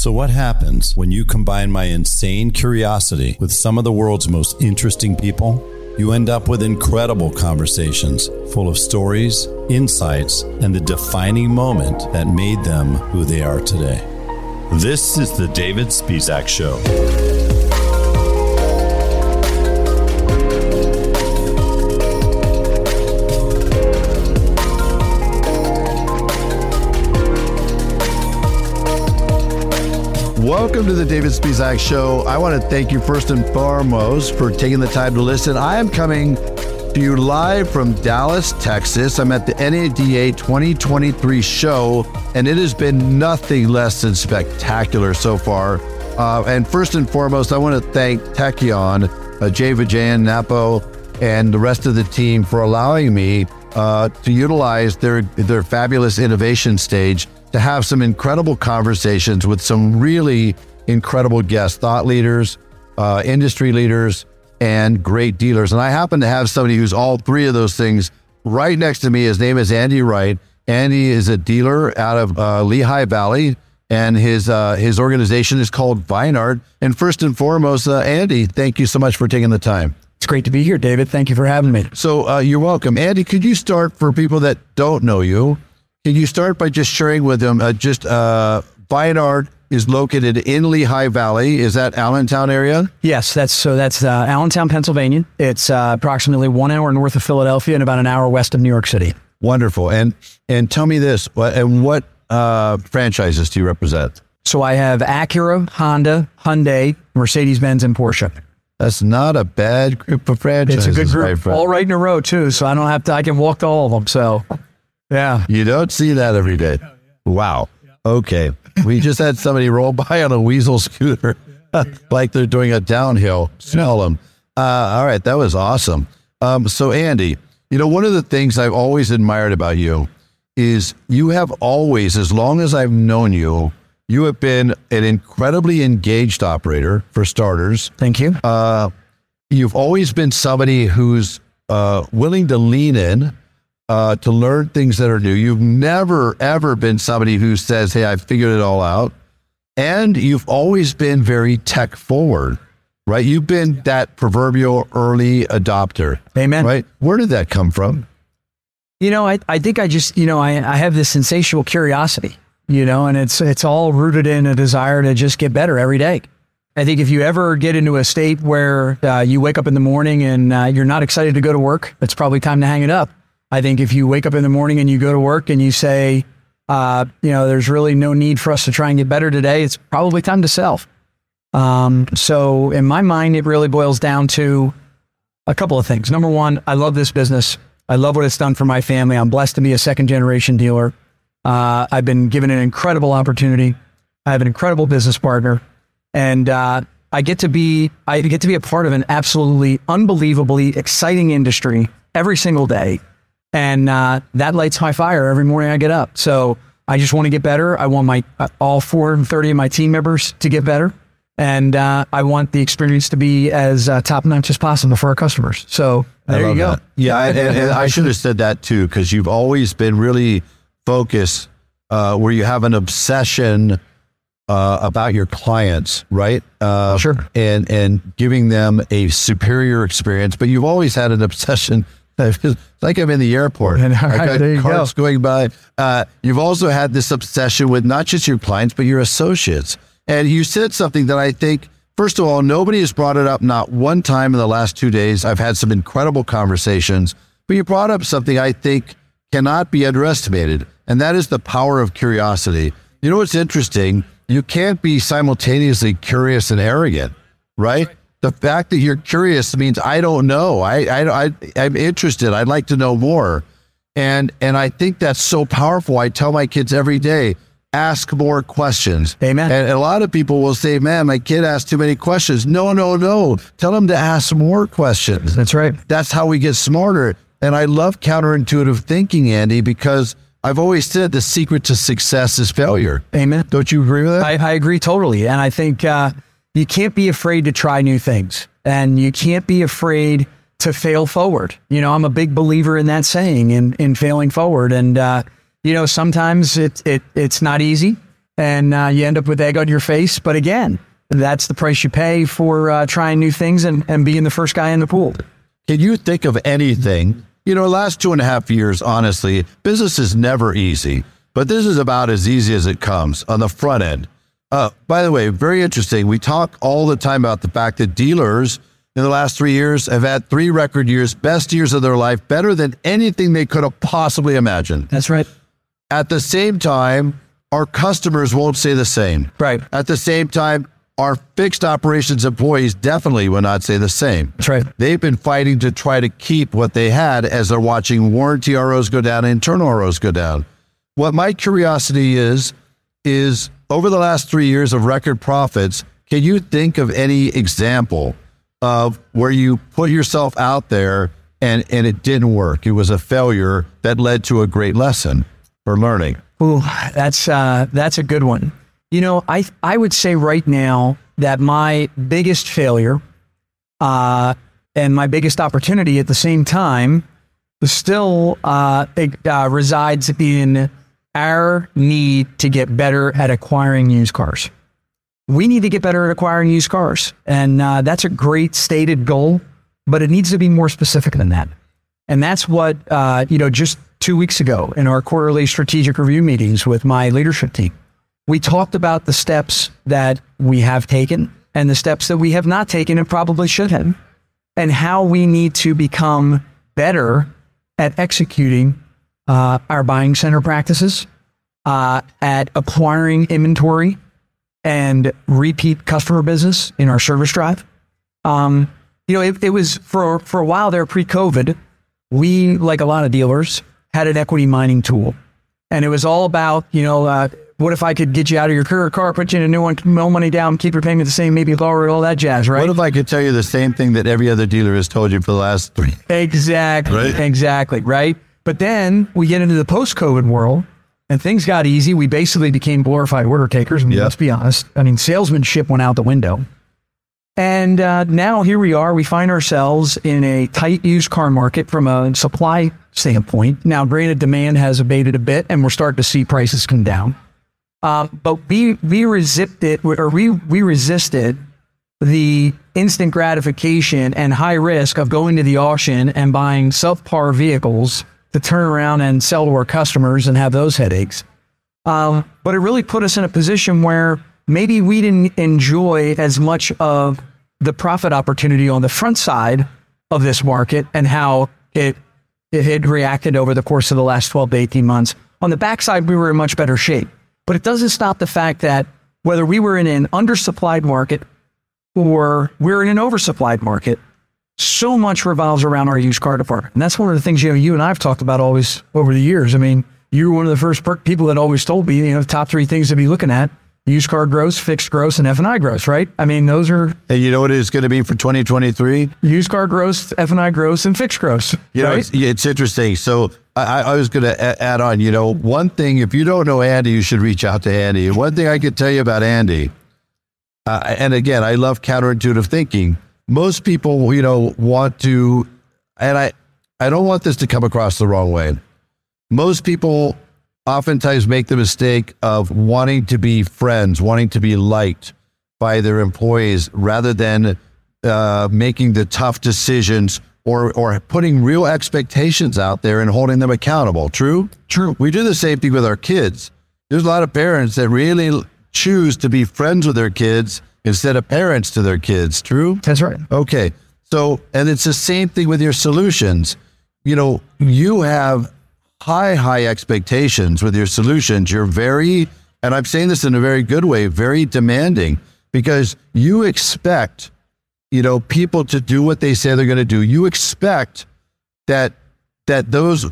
So, what happens when you combine my insane curiosity with some of the world's most interesting people? You end up with incredible conversations full of stories, insights, and the defining moment that made them who they are today. This is the David Spisak Show. Welcome to the David Spisak Show. I want to thank you first and foremost for taking the time to listen. I am coming to you live from Dallas, Texas. I'm at the NADA 2023 show, and it has been nothing less than spectacular so far. Uh, and first and foremost, I want to thank Tekion, uh, Jay Vijayan, Napo, and the rest of the team for allowing me uh, to utilize their their fabulous innovation stage to have some incredible conversations with some really incredible guests, thought leaders, uh, industry leaders, and great dealers. And I happen to have somebody who's all three of those things right next to me. His name is Andy Wright. Andy is a dealer out of uh, Lehigh Valley, and his uh, his organization is called Vinart. And first and foremost, uh, Andy, thank you so much for taking the time. It's great to be here, David. Thank you for having me. So uh, you're welcome, Andy. Could you start for people that don't know you? Can you start by just sharing with them uh, just uh, Vinart is located in Lehigh Valley. Is that Allentown area? Yes, that's so. That's uh, Allentown, Pennsylvania. It's uh, approximately one hour north of Philadelphia and about an hour west of New York City. Wonderful. And and tell me this. What and what uh, franchises do you represent? So I have Acura, Honda, Hyundai, Mercedes Benz, and Porsche. That's not a bad group of franchises. It's a good group, all right in a row too. So I don't have to. I can walk to all of them. So yeah, You don't see that every day. Wow. Okay. We just had somebody roll by on a weasel scooter like they're doing a downhill. Smell them. Uh, all right. That was awesome. Um, so, Andy, you know, one of the things I've always admired about you is you have always, as long as I've known you, you have been an incredibly engaged operator, for starters. thank you. Uh, you've always been somebody who's uh, willing to lean in uh, to learn things that are new. You've never, ever been somebody who says, Hey, I figured it all out. And you've always been very tech forward, right? You've been that proverbial early adopter, Amen. right? Where did that come from? You know, I, I think I just, you know, I, I have this insatiable curiosity, you know, and it's it's all rooted in a desire to just get better every day. I think if you ever get into a state where uh, you wake up in the morning and uh, you're not excited to go to work, it's probably time to hang it up. I think if you wake up in the morning and you go to work and you say, uh, you know, there's really no need for us to try and get better today, it's probably time to sell. Um, so in my mind, it really boils down to a couple of things. Number one, I love this business. I love what it's done for my family. I'm blessed to be a second generation dealer. Uh, I've been given an incredible opportunity. I have an incredible business partner, and uh, I get to be I get to be a part of an absolutely unbelievably exciting industry every single day, and uh, that lights my fire every morning I get up. So I just want to get better. I want my uh, all 430 of my team members to get better, and uh, I want the experience to be as uh, top notch as possible for our customers. So I there you go. that. Yeah, and, and- and I should have said that too, because you've always been really focused, uh, where you have an obsession uh, about your clients, right? Uh, Sure. And and giving them a superior experience, but you've always had an obsession. It's like I'm in the airport. And, all I right, got carts going by. Uh, you've also had this obsession with not just your clients, but your associates. And you said something that I think, first of all, nobody has brought it up not one time in the last two days. I've had some incredible conversations, but you brought up something I think cannot be underestimated, and that is the power of curiosity. You know what's interesting? You can't be simultaneously curious and arrogant, right? The fact that you're curious means I don't know. I, I, I I'm interested. I'd like to know more. And and I think that's so powerful. I tell my kids every day, ask more questions. Amen. And a lot of people will say, "Man, my kid asked too many questions." No, no, no. Tell them to ask more questions. That's right. That's how we get smarter. And I love counterintuitive thinking, Andy, because I've always said the secret to success is failure. Amen. Don't you agree with that? I, I agree totally. And I think uh, you can't be afraid to try new things and you can't be afraid to fail forward. You know, I'm a big believer in that saying in, in failing forward. And, uh, you know, sometimes it, it, it's not easy and uh, you end up with egg on your face. But again, that's the price you pay for uh, trying new things and, and being the first guy in the pool. Can you think of anything? You know, last two and a half years, honestly, business is never easy, but this is about as easy as it comes on the front end. Uh, by the way, very interesting. We talk all the time about the fact that dealers in the last three years have had three record years, best years of their life, better than anything they could have possibly imagined. That's right. At the same time, our customers won't say the same. Right. At the same time, our fixed operations employees definitely will not say the same. That's right. They've been fighting to try to keep what they had as they're watching warranty ROs go down, and internal ROs go down. What my curiosity is, is over the last three years of record profits, can you think of any example of where you put yourself out there and, and it didn't work? It was a failure that led to a great lesson for learning. Ooh, that's uh, that's a good one. You know, I I would say right now that my biggest failure uh, and my biggest opportunity at the same time still uh, it, uh, resides in our need to get better at acquiring used cars. We need to get better at acquiring used cars, and uh, that's a great stated goal, but it needs to be more specific than that. And that's what uh, you know. Just two weeks ago, in our quarterly strategic review meetings with my leadership team, we talked about the steps that we have taken and the steps that we have not taken and probably should have, and how we need to become better at executing uh, our buying center practices, uh, at acquiring inventory and repeat customer business in our service drive. Um, you know, it, it was for for a while there pre-COVID. We, like a lot of dealers, had an equity mining tool, and it was all about you know. Uh, what if I could get you out of your current car, put you in a new one, no money down, keep your payment the same, maybe lower all that jazz, right? What if I could tell you the same thing that every other dealer has told you for the last three? Exactly. Right? Exactly. Right. But then we get into the post COVID world and things got easy. We basically became glorified order takers. I mean, Yep. let's be honest. I mean, salesmanship went out the window. And uh, now here we are. We find ourselves in a tight used car market from a supply standpoint. Now, granted, demand has abated a bit, and we're starting to see prices come down. Um, but we we resisted or we we resisted the instant gratification and high risk of going to the auction and buying subpar vehicles to turn around and sell to our customers and have those headaches. Um, but it really put us in a position where maybe we didn't enjoy as much of the profit opportunity on the front side of this market and how it it had reacted over the course of the last 12 to 18 months. On the backside, we were in much better shape. But it doesn't stop the fact that whether we were in an undersupplied market or we're in an oversupplied market, so much revolves around our used car department. And that's one of the things you know you and I've talked about always over the years. I mean, you were one of the first per- people that always told me, you know, the top three things to be looking at: used car gross, fixed gross, and F and I gross. Right? I mean, those are And you know what it's going to be for 2023? used car gross, F and I gross, and fixed gross. You know, it's, it's interesting. So I, I was going to add on, you know, one thing, if you don't know Andy, you should reach out to Andy. One thing I could tell you about Andy, uh, and again, I love counterintuitive thinking. Most people, you know, want to, and I, I don't want this to come across the wrong way. Most people oftentimes make the mistake of wanting to be friends, wanting to be liked by their employees rather than uh, making the tough decisions or, or putting real expectations out there and holding them accountable. True? True. We do the same thing with our kids. There's a lot of parents that really choose to be friends with their kids instead of parents to their kids. True? That's right. Okay. So, and it's the same thing with your solutions. You know, you have high, high expectations with your solutions. You're very, and I'm saying this in a very good way, very demanding because you expect, you know, people to do what they say they're going to do. You expect that, that those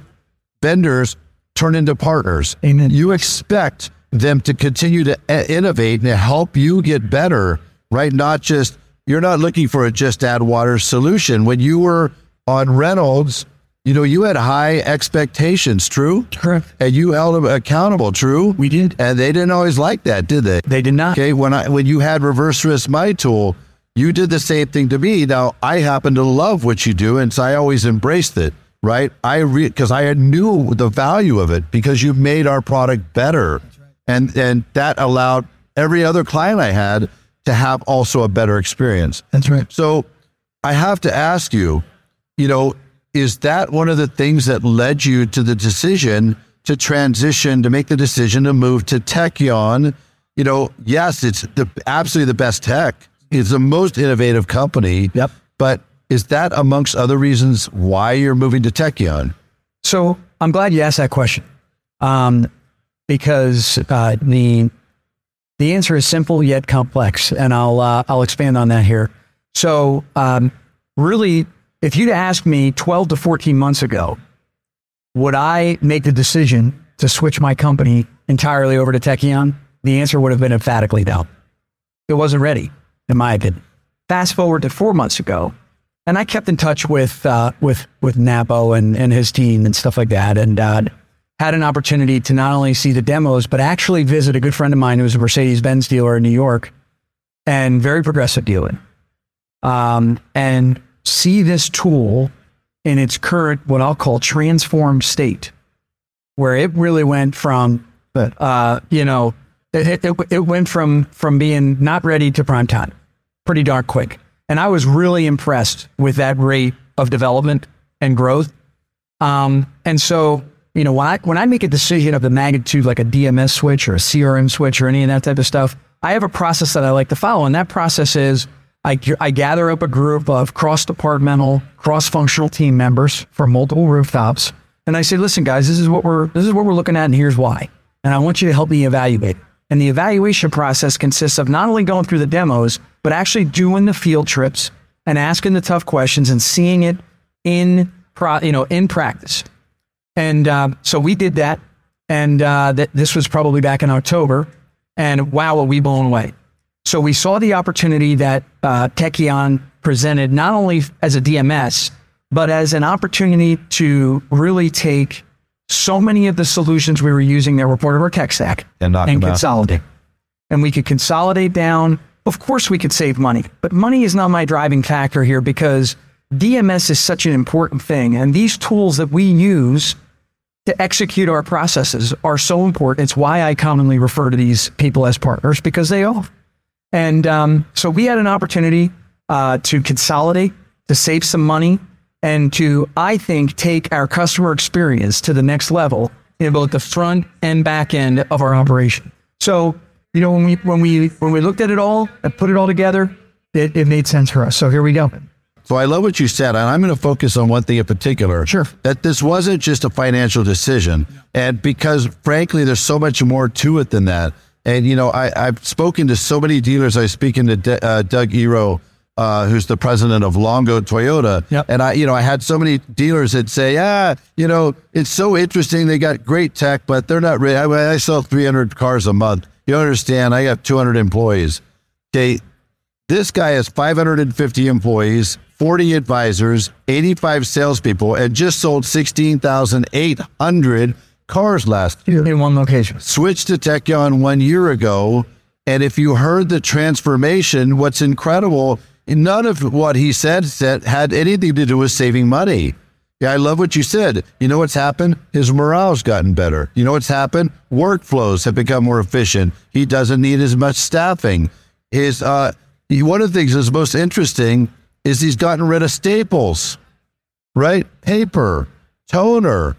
vendors turn into partners. Amen. You expect them to continue to innovate and to help you get better, right? Not just, you're not looking for a just add water solution. When you were on Reynolds, you know, you had high expectations, true? Correct. And you held them accountable, true? We did. And they didn't always like that, did they? They did not. Okay, when I when you had ReverseRisk my tool, you did the same thing to me. Now I happen to love what you do, and so I always embraced it. Right? I because I knew the value of it because you've made our product better, And and that allowed every other client I had to have also a better experience. That's right. So I have to ask you, you know, is that one of the things that led you to the decision to transition, to make the decision to move to Tekion? You know, yes, it's the absolutely the best tech. It's the most innovative company. Yep. But is that amongst other reasons why you're moving to Tekion? So I'm glad you asked that question, um, because uh, the the answer is simple yet complex, and I'll uh, I'll expand on that here. So um, really, if you'd asked me 12 to 14 months ago, would I make the decision to switch my company entirely over to Tekion? The answer would have been emphatically no. It wasn't ready, in my opinion. Fast forward to four months ago, and I kept in touch with uh, with with Napo and, and his team and stuff like that, and uh, had an opportunity to not only see the demos but actually visit a good friend of mine who's a Mercedes Benz dealer in New York, and very progressive dealer, um, and see this tool in its current what I'll call transformed state, where it really went from uh, you know it, it, it went from from being not ready to prime time pretty darn quick. And I was really impressed with that rate of development and growth. Um, and so, you know, when I, when I make a decision of the magnitude, like a DMS switch or a CRM switch or any of that type of stuff, I have a process that I like to follow. And that process is I, I gather up a group of cross departmental, cross functional team members from multiple rooftops. And I say, listen, guys, this is what we're, this is what we're looking at. And here's why. And I want you to help me evaluate. And the evaluation process consists of not only going through the demos, but actually doing the field trips and asking the tough questions and seeing it in pro, you know in practice. And uh, so we did that, and uh, that this was probably back in October. And wow, were we blown away! So we saw the opportunity that uh, Tekion presented not only as a DMS, but as an opportunity to really take so many of the solutions we were using that were part of our tech stack And out. consolidate. And we could consolidate down. Of course, we could save money, but money is not my driving factor here because DMS is such an important thing. And these tools that we use to execute our processes are so important. It's why I commonly refer to these people as partners because they are. And um, so we had an opportunity uh, to consolidate, to save some money, and to, I think, take our customer experience to the next level in both the front and back end of our operation. So, you know, when we when we when we looked at it all and put it all together, it, it made sense for us. So here we go. So I love what you said, and I'm going to focus on one thing in particular. Sure. That this wasn't just a financial decision, and because frankly, there's so much more to it than that. And you know, I, I've spoken to so many dealers. I was speaking to D- uh, Doug Ero, uh, who's the president of Longo Toyota, Yep. and I, you know, I had so many dealers that say, ah, you know, it's so interesting. They got great tech, but they're not ready. I, I sell 300 cars a month. You understand? I got 200 employees. Okay, this guy has 550 employees, 40 advisors, 85 salespeople, and just sold 16,800 cars last year. In one location. Switched to Tekion one year ago. And if you heard the transformation, what's incredible, none of what he said, said had anything to do with saving money. Yeah, I love what you said. You know what's happened? His morale's gotten better. You know what's happened? Workflows have become more efficient. He doesn't need as much staffing. His uh, one of the things that's most interesting is he's gotten rid of staples, right? Paper, toner,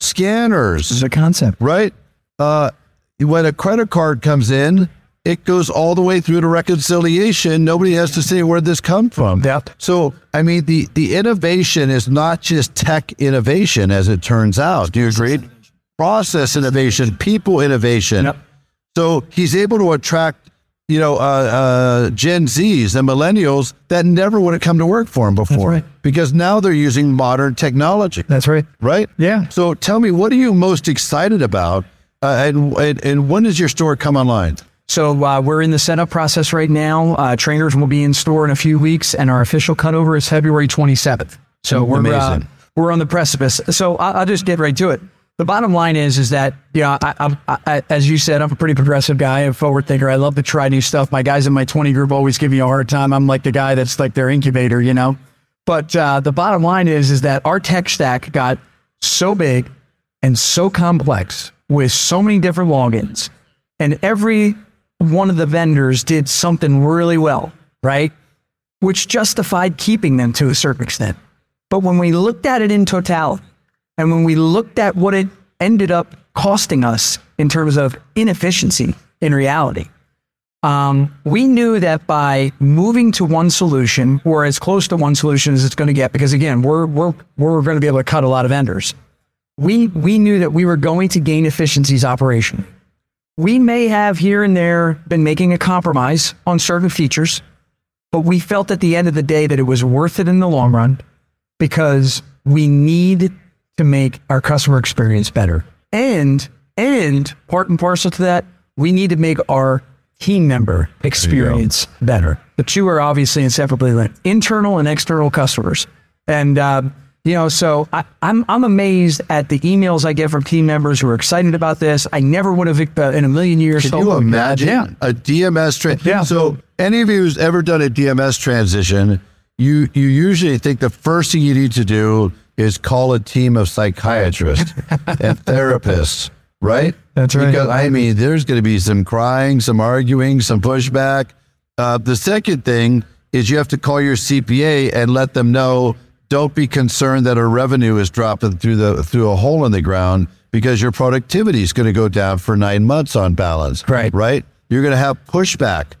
scanners This is a concept. right? Uh, when a credit card comes in, it goes all the way through to reconciliation. Nobody has to say where this come from. Yep. So, I mean, the the innovation is not just tech innovation, as it turns out. Do you agree? Process innovation, people innovation. Yep. So he's able to attract, you know, uh, uh, Gen Zs and millennials that never would have come to work for him before, right. because now they're using modern technology That's right. right? Yeah. So tell me, what are you most excited about, uh, and, and and when does your store come online? So uh, we're in the setup process right now. Uh, trainers will be in store in a few weeks, and our official cutover is February 27th. So we're uh, we're on the precipice. So I- I'll just get right to it. The bottom line is is that you know, I, I, I, as you said, I'm a pretty progressive guy, a forward thinker. I love to try new stuff. My guys in my 20 group always give me a hard time. I'm like the guy that's like their incubator, you know. But uh, the bottom line is is that our tech stack got so big and so complex with so many different logins and every one of the vendors did something really well, right? Which justified keeping them to a certain extent. But when we looked at it in totality, and when we looked at what it ended up costing us in terms of inefficiency in reality, um, we knew that by moving to one solution, or as close to one solution as it's going to get, because again, we're we're we're going to be able to cut a lot of vendors. We we knew that we were going to gain efficiencies operation. We may have here and there been making a compromise on certain features, but we felt at the end of the day that it was worth it in the long run because we need to make our customer experience better. And and part and parcel to that, we need to make our team member experience better. The two are obviously inseparably linked, internal and external customers. And, uh, you know, so I, I'm, I'm amazed at the emails I get from team members who are excited about this. I never would have uh, in a million years. Can you imagine Yeah. a DMS transition? Yeah. So, any of you who's ever done a DMS transition, you you usually think the first thing you need to do is call a team of psychiatrists and therapists, right? That's right. Because I mean, there's going to be some crying, some arguing, some pushback. Uh, the second thing is you have to call your CPA and let them know. Don't be concerned that our revenue is dropping through the through a hole in the ground because your productivity is going to go down for nine months on balance. Right. Right. You're going to have pushback.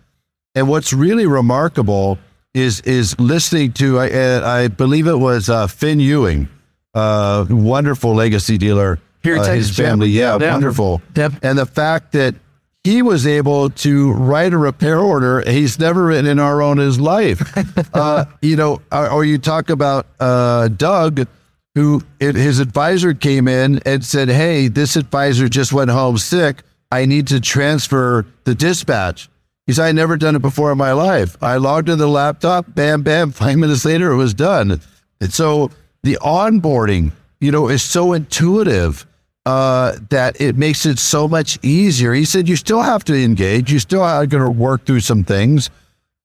And what's really remarkable is is listening to I, uh, I believe it was uh, Finn Ewing, uh, wonderful legacy dealer. Here uh, his family, yeah, yeah. wonderful. Yep. And the fact that he was able to write a repair order he's never written in our own his life. uh, you know, or, or you talk about uh, Doug, who it, his advisor came in and said, "Hey, this advisor just went home sick. I need to transfer the dispatch." He said, "I never done it before in my life. I logged in the laptop, bam, bam. Five minutes later, it was done." And so the onboarding, you know, is so intuitive uh, that it makes it so much easier. He said, you still have to engage, you still are going to work through some things,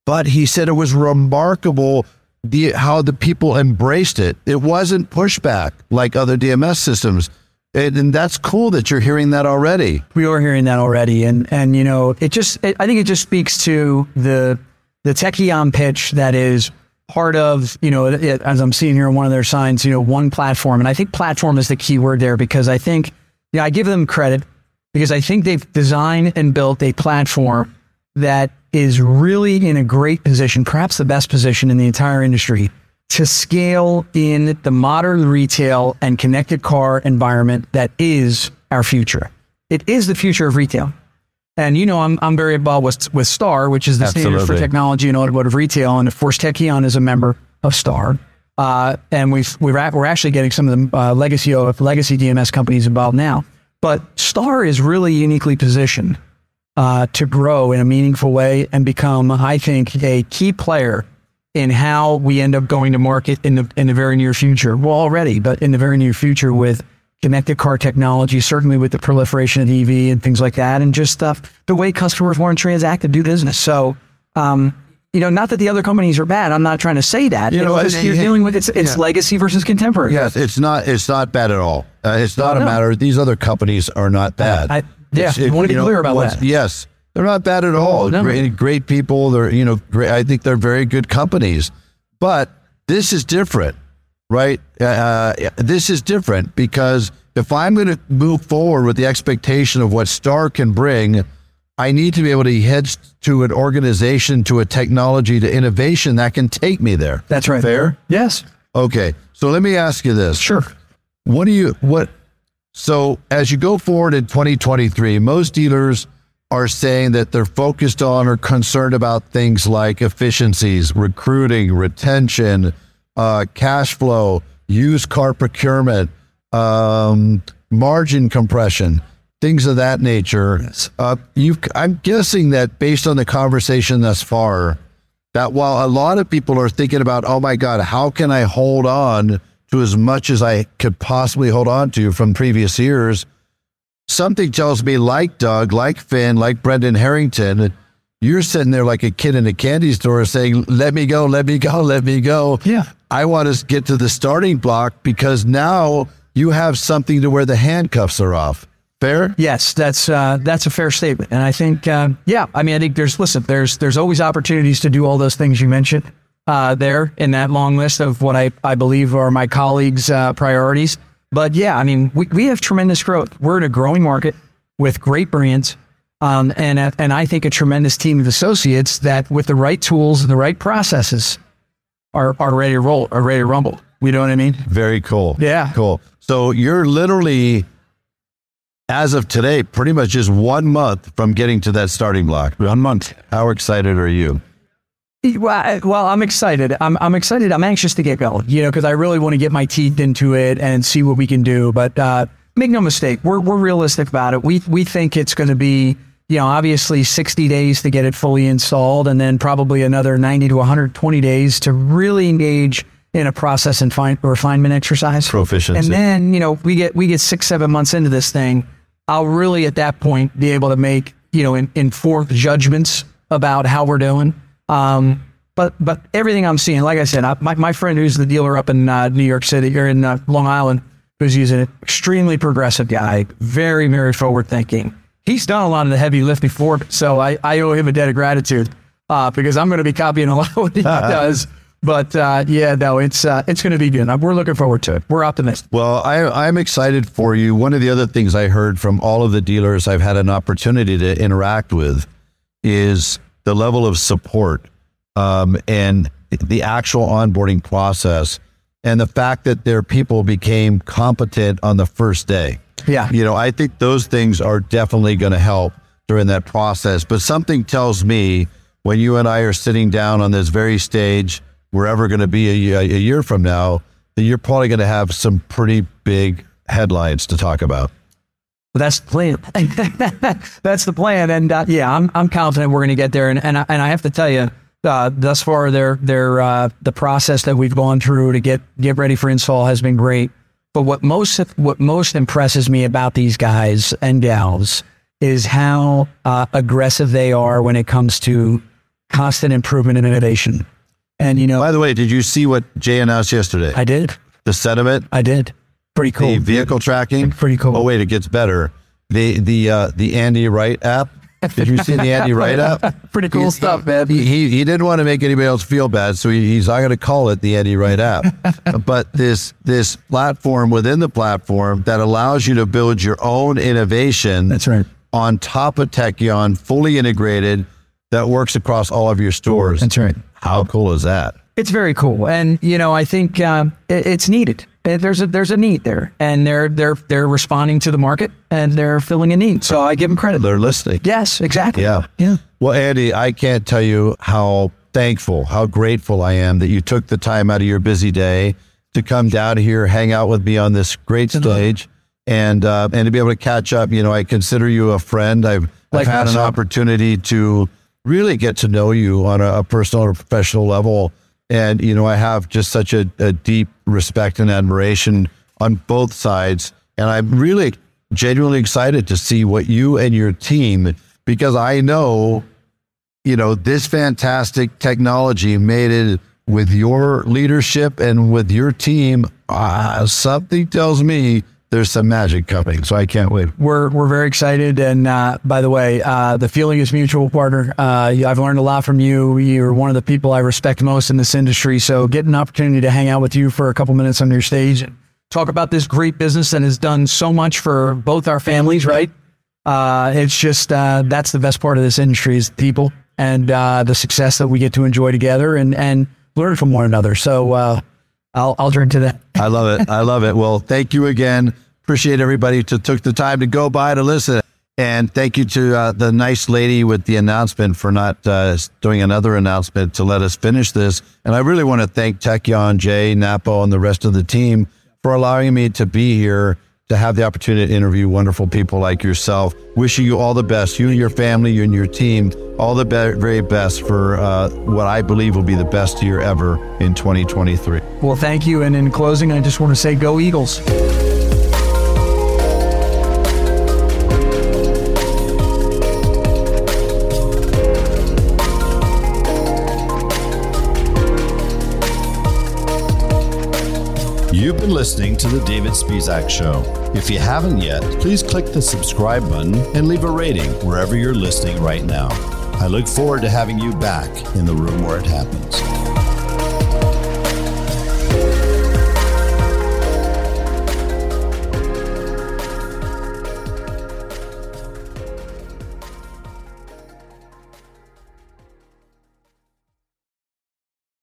but he said it was remarkable the how the people embraced it. It wasn't pushback like other DMS systems. And, that's cool that you're hearing that already. We are hearing that already, and and you know, it just it, I think it just speaks to the the Tekion pitch that is part of you know it, as I'm seeing here on one of their signs, you know, one platform, and I think platform is the key word there because I think yeah, I give them credit because I think they've designed and built a platform that is really in a great position, perhaps the best position in the entire industry to scale in the modern retail and connected car environment that is our future. It is the future of retail. And you know, I'm, I'm very involved with, with STAR, which is the Standards for Technology and Automotive Retail. And of course, Tekion is a member of STAR. Uh, and we've, we're, we're actually getting some of the uh, legacy, legacy DMS companies involved now. But STAR is really uniquely positioned uh, to grow in a meaningful way and become, I think, a key player in how we end up going to market in the in the very near future. Well, already, but in the very near future with connected car technology, certainly with the proliferation of EV and things like that, and just stuff the way customers want to transact and do business. So, um, you know, not that the other companies are bad. I'm not trying to say that. You know, and- you're dealing with it's it's yeah. legacy versus contemporary. Yes, it's not. It's not bad at all. Uh, it's not a no. matter. These other companies are not bad. I- yeah, It's- I wanna be know, clear about that. Yes, they're not bad at all. no. Great, great people. They're you know, great. I think they're very good companies. But this is different, right? Uh, this is different because if I'm going to move forward with the expectation of what Star can bring, I need to be able to head to an organization, to a technology, to innovation that can take me there. That's right. Fair. Yes. Okay, so let me ask you this. Sure. What do you what so as you go forward in 2023, most dealers are saying that they're focused on or concerned about things like efficiencies, recruiting, retention, uh, cash flow, used car procurement, um, margin compression, things of that nature. Yes. Uh, I'm guessing that based on the conversation thus far, that while a lot of people are thinking about, oh my God, how can I hold on to as much as I could possibly hold on to from previous years? Something tells me, like Doug, like Finn, like Brendan Harrington, you're sitting there like a kid in a candy store saying, let me go, let me go, let me go. Yeah. I want to get to the starting block because now you have something to where the handcuffs are off. fair? Yes, that's uh, that's a fair statement, and I think uh, yeah, I mean I think there's listen, there's there's always opportunities to do all those things you mentioned uh, there in that long list of what I I believe are my colleagues' uh, priorities. But yeah, I mean we we have tremendous growth. We're in a growing market with great brands. Um, and and I think a tremendous team of associates that, with the right tools and the right processes, are are ready to roll, are ready to rumble. You know what I mean? Very cool. Yeah. Cool. So you're literally, as of today, pretty much just one month from getting to that starting block. One month. How excited are you? Well, well, I'm excited. I'm, I'm excited. I'm anxious to get going, you know, because I really want to get my teeth into it and see what we can do. But uh, make no mistake, we're, we're realistic about it. We, we think it's going to be, you know, obviously 60 days to get it fully installed and then probably another 90 to 120 days to really engage in a process and fine, refinement exercise. Proficiency. And then, you know, we get we get six, seven months into this thing. I'll really at that point be able to make, you know, in, informed judgments about how we're doing. Um, but but everything I'm seeing, like I said, I, my, my friend who's the dealer up in uh, New York City or in uh, Long Island, who's using it, extremely progressive guy, very, very forward thinking. He's done a lot of the heavy lift before, so I, I owe him a debt of gratitude uh, because I'm going to be copying a lot of what he does. But uh, yeah, no, it's uh, it's going to be good. We're looking forward to it. We're optimistic. Well, I, I'm excited for you. One of the other things I heard from all of the dealers I've had an opportunity to interact with is the level of support um, and the actual onboarding process, and the fact that their people became competent on the first day. Yeah. You know, I think those things are definitely going to help during that process. But something tells me when you and I are sitting down on this very stage we're ever going to be a, a year from now, that you're probably going to have some pretty big headlines to talk about. Well, that's the plan. that's the plan, and uh, yeah, I'm I'm confident we're going to get there. And and I, and I have to tell you, uh, thus far, their their uh, the process that we've gone through to get get ready for install has been great. But what most what most impresses me about these guys and gals is how uh, aggressive they are when it comes to constant improvement and innovation. And you know, By the way, did you see what Jay announced yesterday? I did, the sediment, I did, pretty cool. the vehicle tracking. Pretty cool. Oh wait, it gets better. The the uh, the Andy Wright app. Did you see the Andy Wright app? Pretty cool stuff, man. He, he he didn't want to make anybody else feel bad, so he, he's not going to call it the Andy Wright app. but this this platform within the platform that allows you to build your own innovation. That's right. On top of Tekion, fully integrated, that works across all of your stores. That's right. How cool is that? It's very cool, and you know, I think um, it, it's needed. There's a there's a need there, and they're they're they're responding to the market, and they're filling a need. So I give them credit. They're listening. Yes, exactly. Yeah. yeah. Well, Andy, I can't tell you how thankful, how grateful I am that you took the time out of your busy day to come down here, hang out with me on this great stage, and uh, and to be able to catch up. You know, I consider you a friend. I've, I've had Likewise. an opportunity to really get to know you on a, a personal or professional level, and you know, I have just such a, a deep respect and admiration on both sides, and I'm really genuinely excited to see what you and your team because I know you know, this fantastic technology made it with your leadership and with your team. Uh, something tells me there's some magic coming. So I can't wait. We're we're very excited, and uh, by the way, uh, the feeling is mutual, partner. Uh, I've learned a lot from you. You're one of the people I respect most in this industry. So, get an opportunity to hang out with you for a couple minutes on your stage and talk about this great business that has done so much for both our families. Right? Uh, it's just uh, that's the best part of this industry is people and uh, the success that we get to enjoy together and and learn from one another. So, I'll I'll drink to that. I love it. I love it. Well, thank you again. Appreciate everybody to took the time to go by to listen. And thank you to uh, the nice lady with the announcement for not uh, doing another announcement to let us finish this. And I really want to thank Tekion, Jay, Napo, and the rest of the team for allowing me to be here to have the opportunity to interview wonderful people like yourself. Wishing you all the best, you and your family, you and your team, all the be- very best for uh, what I believe will be the best year ever in 2023. Well, thank you. And in closing, I just want to say, go Eagles. You've been listening to The David Spisak Show. If you haven't yet, please click the subscribe button and leave a rating wherever you're listening right now. I look forward to having you back in the room where it happens.